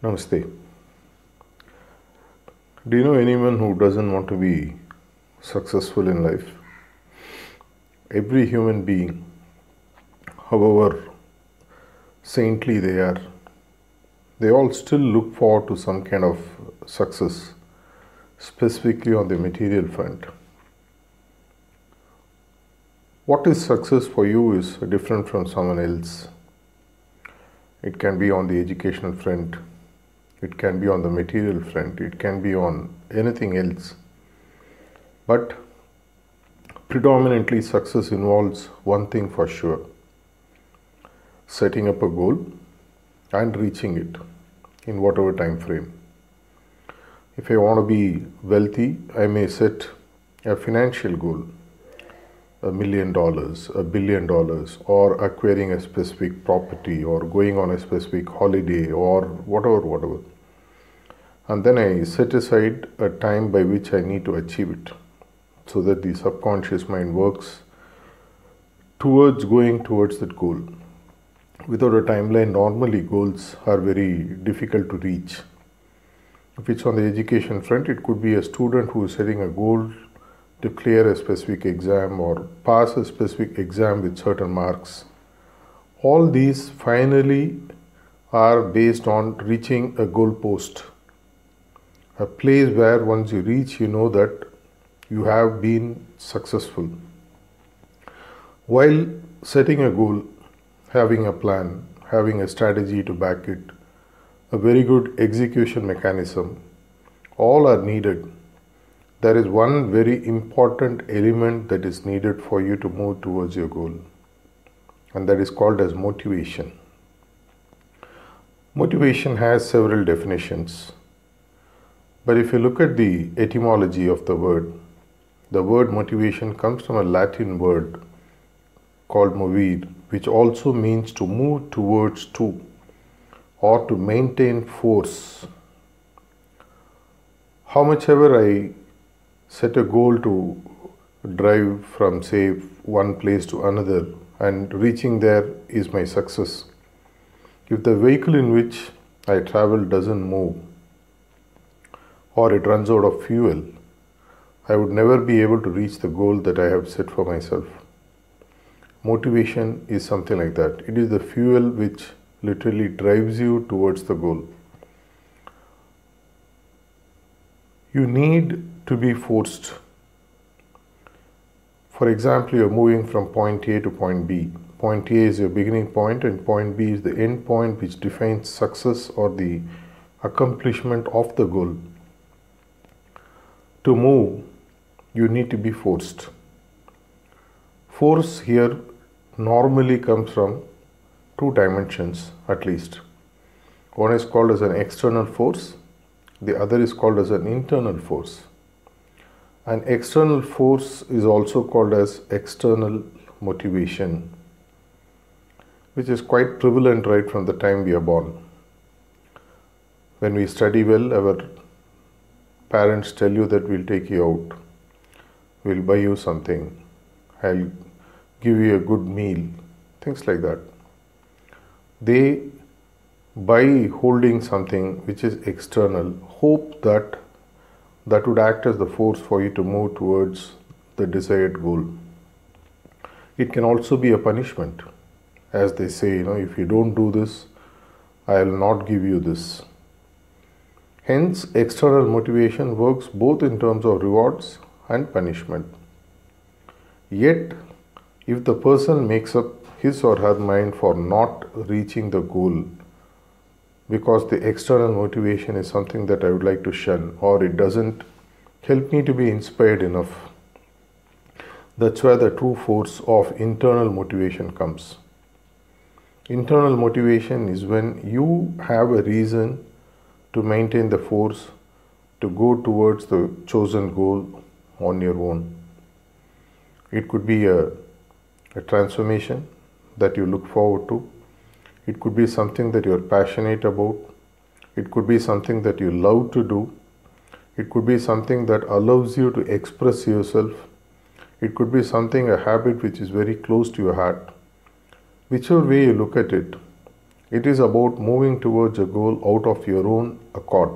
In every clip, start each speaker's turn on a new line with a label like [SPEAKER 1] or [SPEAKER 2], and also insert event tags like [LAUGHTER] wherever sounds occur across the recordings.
[SPEAKER 1] Namaste. Do you know anyone who doesn't want to be successful in life? Every human being, however saintly they are, they all still look forward to some kind of success, specifically on the material front. What is success for you is different from someone else. It can be on the educational front, it can be on the material front, it can be on anything else. But predominantly, success involves one thing for sure setting up a goal and reaching it in whatever time frame. If I want to be wealthy, I may set a financial goal a million dollars, a billion dollars, or acquiring a specific property, or going on a specific holiday, or whatever, whatever. And then I set aside a time by which I need to achieve it so that the subconscious mind works towards going towards that goal. Without a timeline, normally goals are very difficult to reach. If it's on the education front, it could be a student who is setting a goal to clear a specific exam or pass a specific exam with certain marks. All these finally are based on reaching a goal post, a place where once you reach, you know that you have been successful. While setting a goal, having a plan, having a strategy to back it, a very good execution mechanism, all are needed there is one very important element that is needed for you to move towards your goal, and that is called as motivation. Motivation has several definitions, but if you look at the etymology of the word, the word motivation comes from a Latin word called movere, which also means to move towards to or to maintain force. How much ever I set a goal to drive from say one place to another and reaching there is my success. If the vehicle in which i travel doesn't move or it runs out of fuel i would never be able to reach the goal that i have set for myself. Motivation is something like that. It is the fuel which literally drives you towards the goal. You need to be forced. For example, you're moving from point A to point B. Point A is your beginning point, and point B is the end point which defines success or the accomplishment of the goal. To move, you need to be forced. Force here normally comes from two dimensions at least. One is called as an external force, the other is called as an internal force. An external force is also called as external motivation, which is quite prevalent right from the time we are born. When we study well, our parents tell you that we'll take you out, we'll buy you something, I'll give you a good meal, things like that. They, by holding something which is external, hope that that would act as the force for you to move towards the desired goal. It can also be a punishment, as they say, you know, if you don't do this, I will not give you this. Hence, external motivation works both in terms of rewards and punishment. Yet, if the person makes up his or her mind for not reaching the goal because the external motivation is something that I would like to shun or it doesn't help me to be inspired enough. That's where the true force of internal motivation comes. Internal motivation is when you have a reason to maintain the force to go towards the chosen goal on your own. It could be a, a transformation that you look forward to it could be something that you're passionate about. It could be something that you love to do. It could be something that allows you to express yourself. It could be something, a habit which is very close to your heart. Whichever way you look at it, It is about moving towards a goal out of your own accord.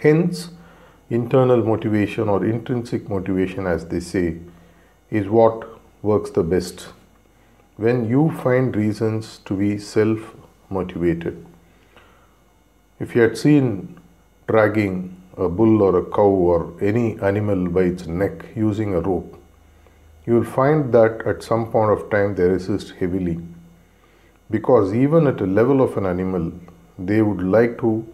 [SPEAKER 1] Hence, internal motivation or intrinsic motivation, as they say, is what works the best. When you find reasons to be self motivated. If you had seen dragging a bull or a cow or any animal by its neck using a rope, you will find that at some point of time they resist heavily because even at a level of an animal they would like to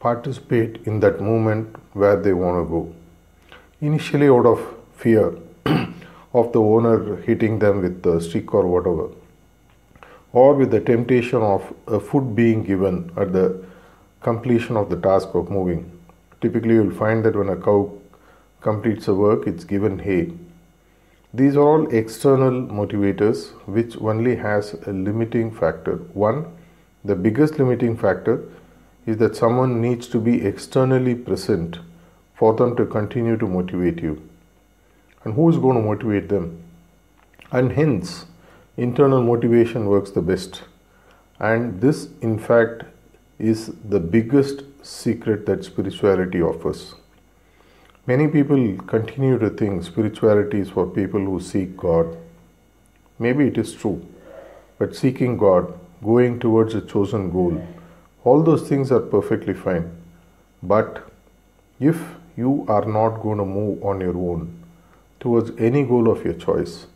[SPEAKER 1] participate in that movement where they want to go initially out of fear of the owner hitting them with the stick or whatever or with the temptation of a food being given at the completion of the task of moving typically you'll find that when a cow completes a work it's given hay these are all external motivators which only has a limiting factor. One, the biggest limiting factor is that someone needs to be externally present for them to continue to motivate you. And who is going to motivate them? And hence, internal motivation works the best. And this, in fact, is the biggest secret that spirituality offers. Many people continue to think spirituality is for people who seek God. Maybe it is true, but seeking God, going towards a chosen goal, all those things are perfectly fine. But if you are not going to move on your own towards any goal of your choice,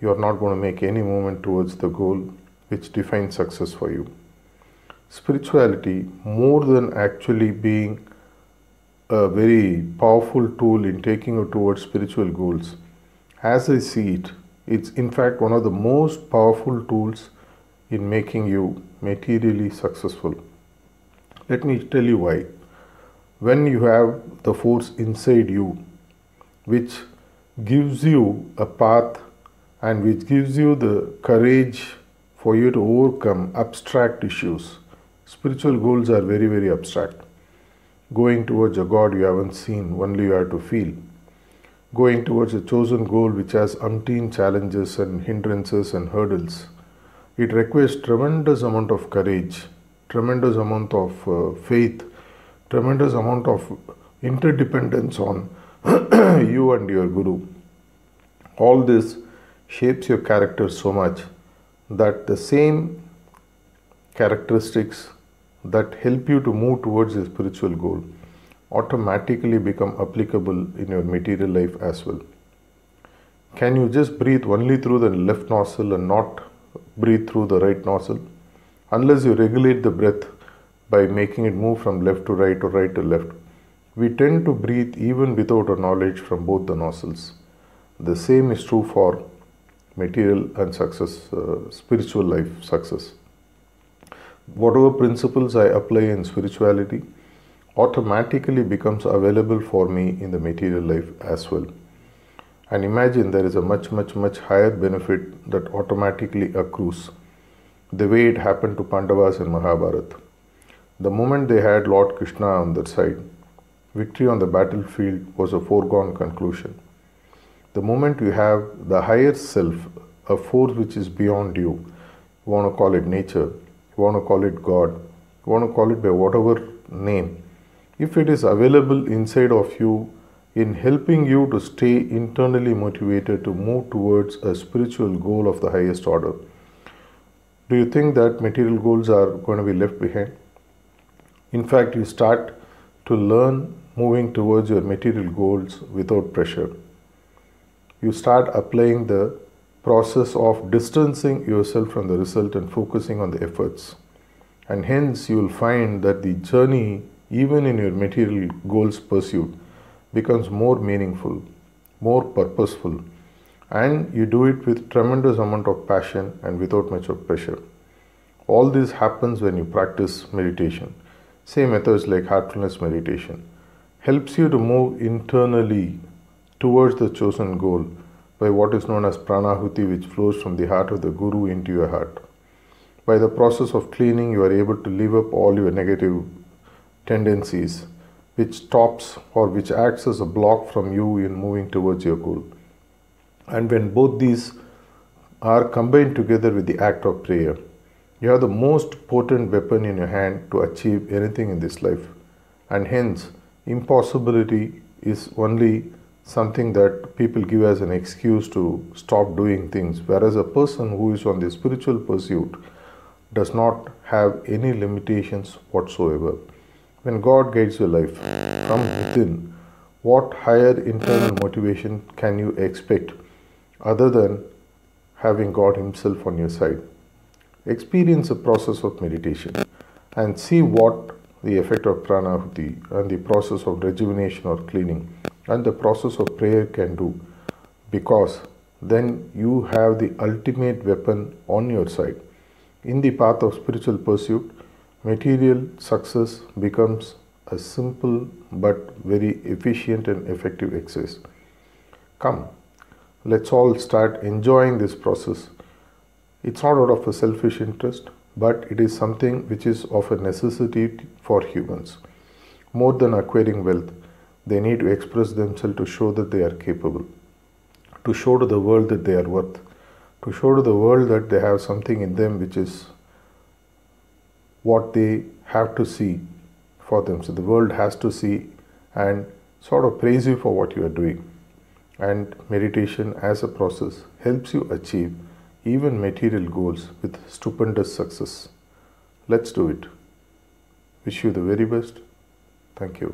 [SPEAKER 1] you are not going to make any movement towards the goal which defines success for you. Spirituality, more than actually being a very powerful tool in taking you towards spiritual goals. As I see it, it's in fact one of the most powerful tools in making you materially successful. Let me tell you why. When you have the force inside you, which gives you a path and which gives you the courage for you to overcome abstract issues. Spiritual goals are very, very abstract going towards a God you haven't seen, only you have to feel. Going towards a chosen goal which has umpteen challenges and hindrances and hurdles. It requires tremendous amount of courage, tremendous amount of uh, faith, tremendous amount of interdependence on [CLEARS THROAT] you and your guru. All this shapes your character so much that the same characteristics that help you to move towards a spiritual goal automatically become applicable in your material life as well. Can you just breathe only through the left nostril and not breathe through the right nostril? Unless you regulate the breath by making it move from left to right or right to left, we tend to breathe even without a knowledge from both the nostrils. The same is true for material and success, uh, spiritual life success whatever principles I apply in spirituality automatically becomes available for me in the material life as well. And imagine there is a much, much, much higher benefit that automatically accrues the way it happened to Pandavas in Mahabharata. The moment they had Lord Krishna on their side, victory on the battlefield was a foregone conclusion. The moment you have the higher self, a force which is beyond you, you want to call it nature, you want to call it God, you want to call it by whatever name, if it is available inside of you in helping you to stay internally motivated to move towards a spiritual goal of the highest order, do you think that material goals are going to be left behind? In fact, you start to learn moving towards your material goals without pressure. You start applying the process of distancing yourself from the result and focusing on the efforts. And hence, you will find that the journey, even in your material goals pursuit, becomes more meaningful, more purposeful, and you do it with tremendous amount of passion and without much of pressure. All this happens when you practice meditation. Same methods like heartfulness meditation helps you to move internally towards the chosen goal by what is known as pranahuti, which flows from the heart of the Guru into your heart. By the process of cleaning, you are able to leave up all your negative tendencies, which stops or which acts as a block from you in moving towards your goal. And when both these are combined together with the act of prayer, You have the most potent weapon in your hand to achieve anything in this life, and hence, impossibility is only something that people give as an excuse to stop doing things, whereas a person who is on the spiritual pursuit does not have any limitations whatsoever. When God guides your life from within, what higher internal motivation can you expect other than having God Himself on your side? Experience the process of meditation and see what the effect of pranahuti and the process of rejuvenation or cleaning and the process of prayer can do because then you have the ultimate weapon on your side. In the path of spiritual pursuit, material success becomes a simple but very efficient and effective exercise. Come, let's all start enjoying this process. It's not out of a selfish interest, but it is something which is of a necessity for humans. More than acquiring wealth, they need to express themselves to show that they are capable, to show to the world that they are worth, to show to the world that they have something in them which is what they have to see for them. So the world has to see and sort of praise you for what you are doing. And meditation as a process helps you achieve even material goals with stupendous success. Let's do it. Wish you the very best. Thank you.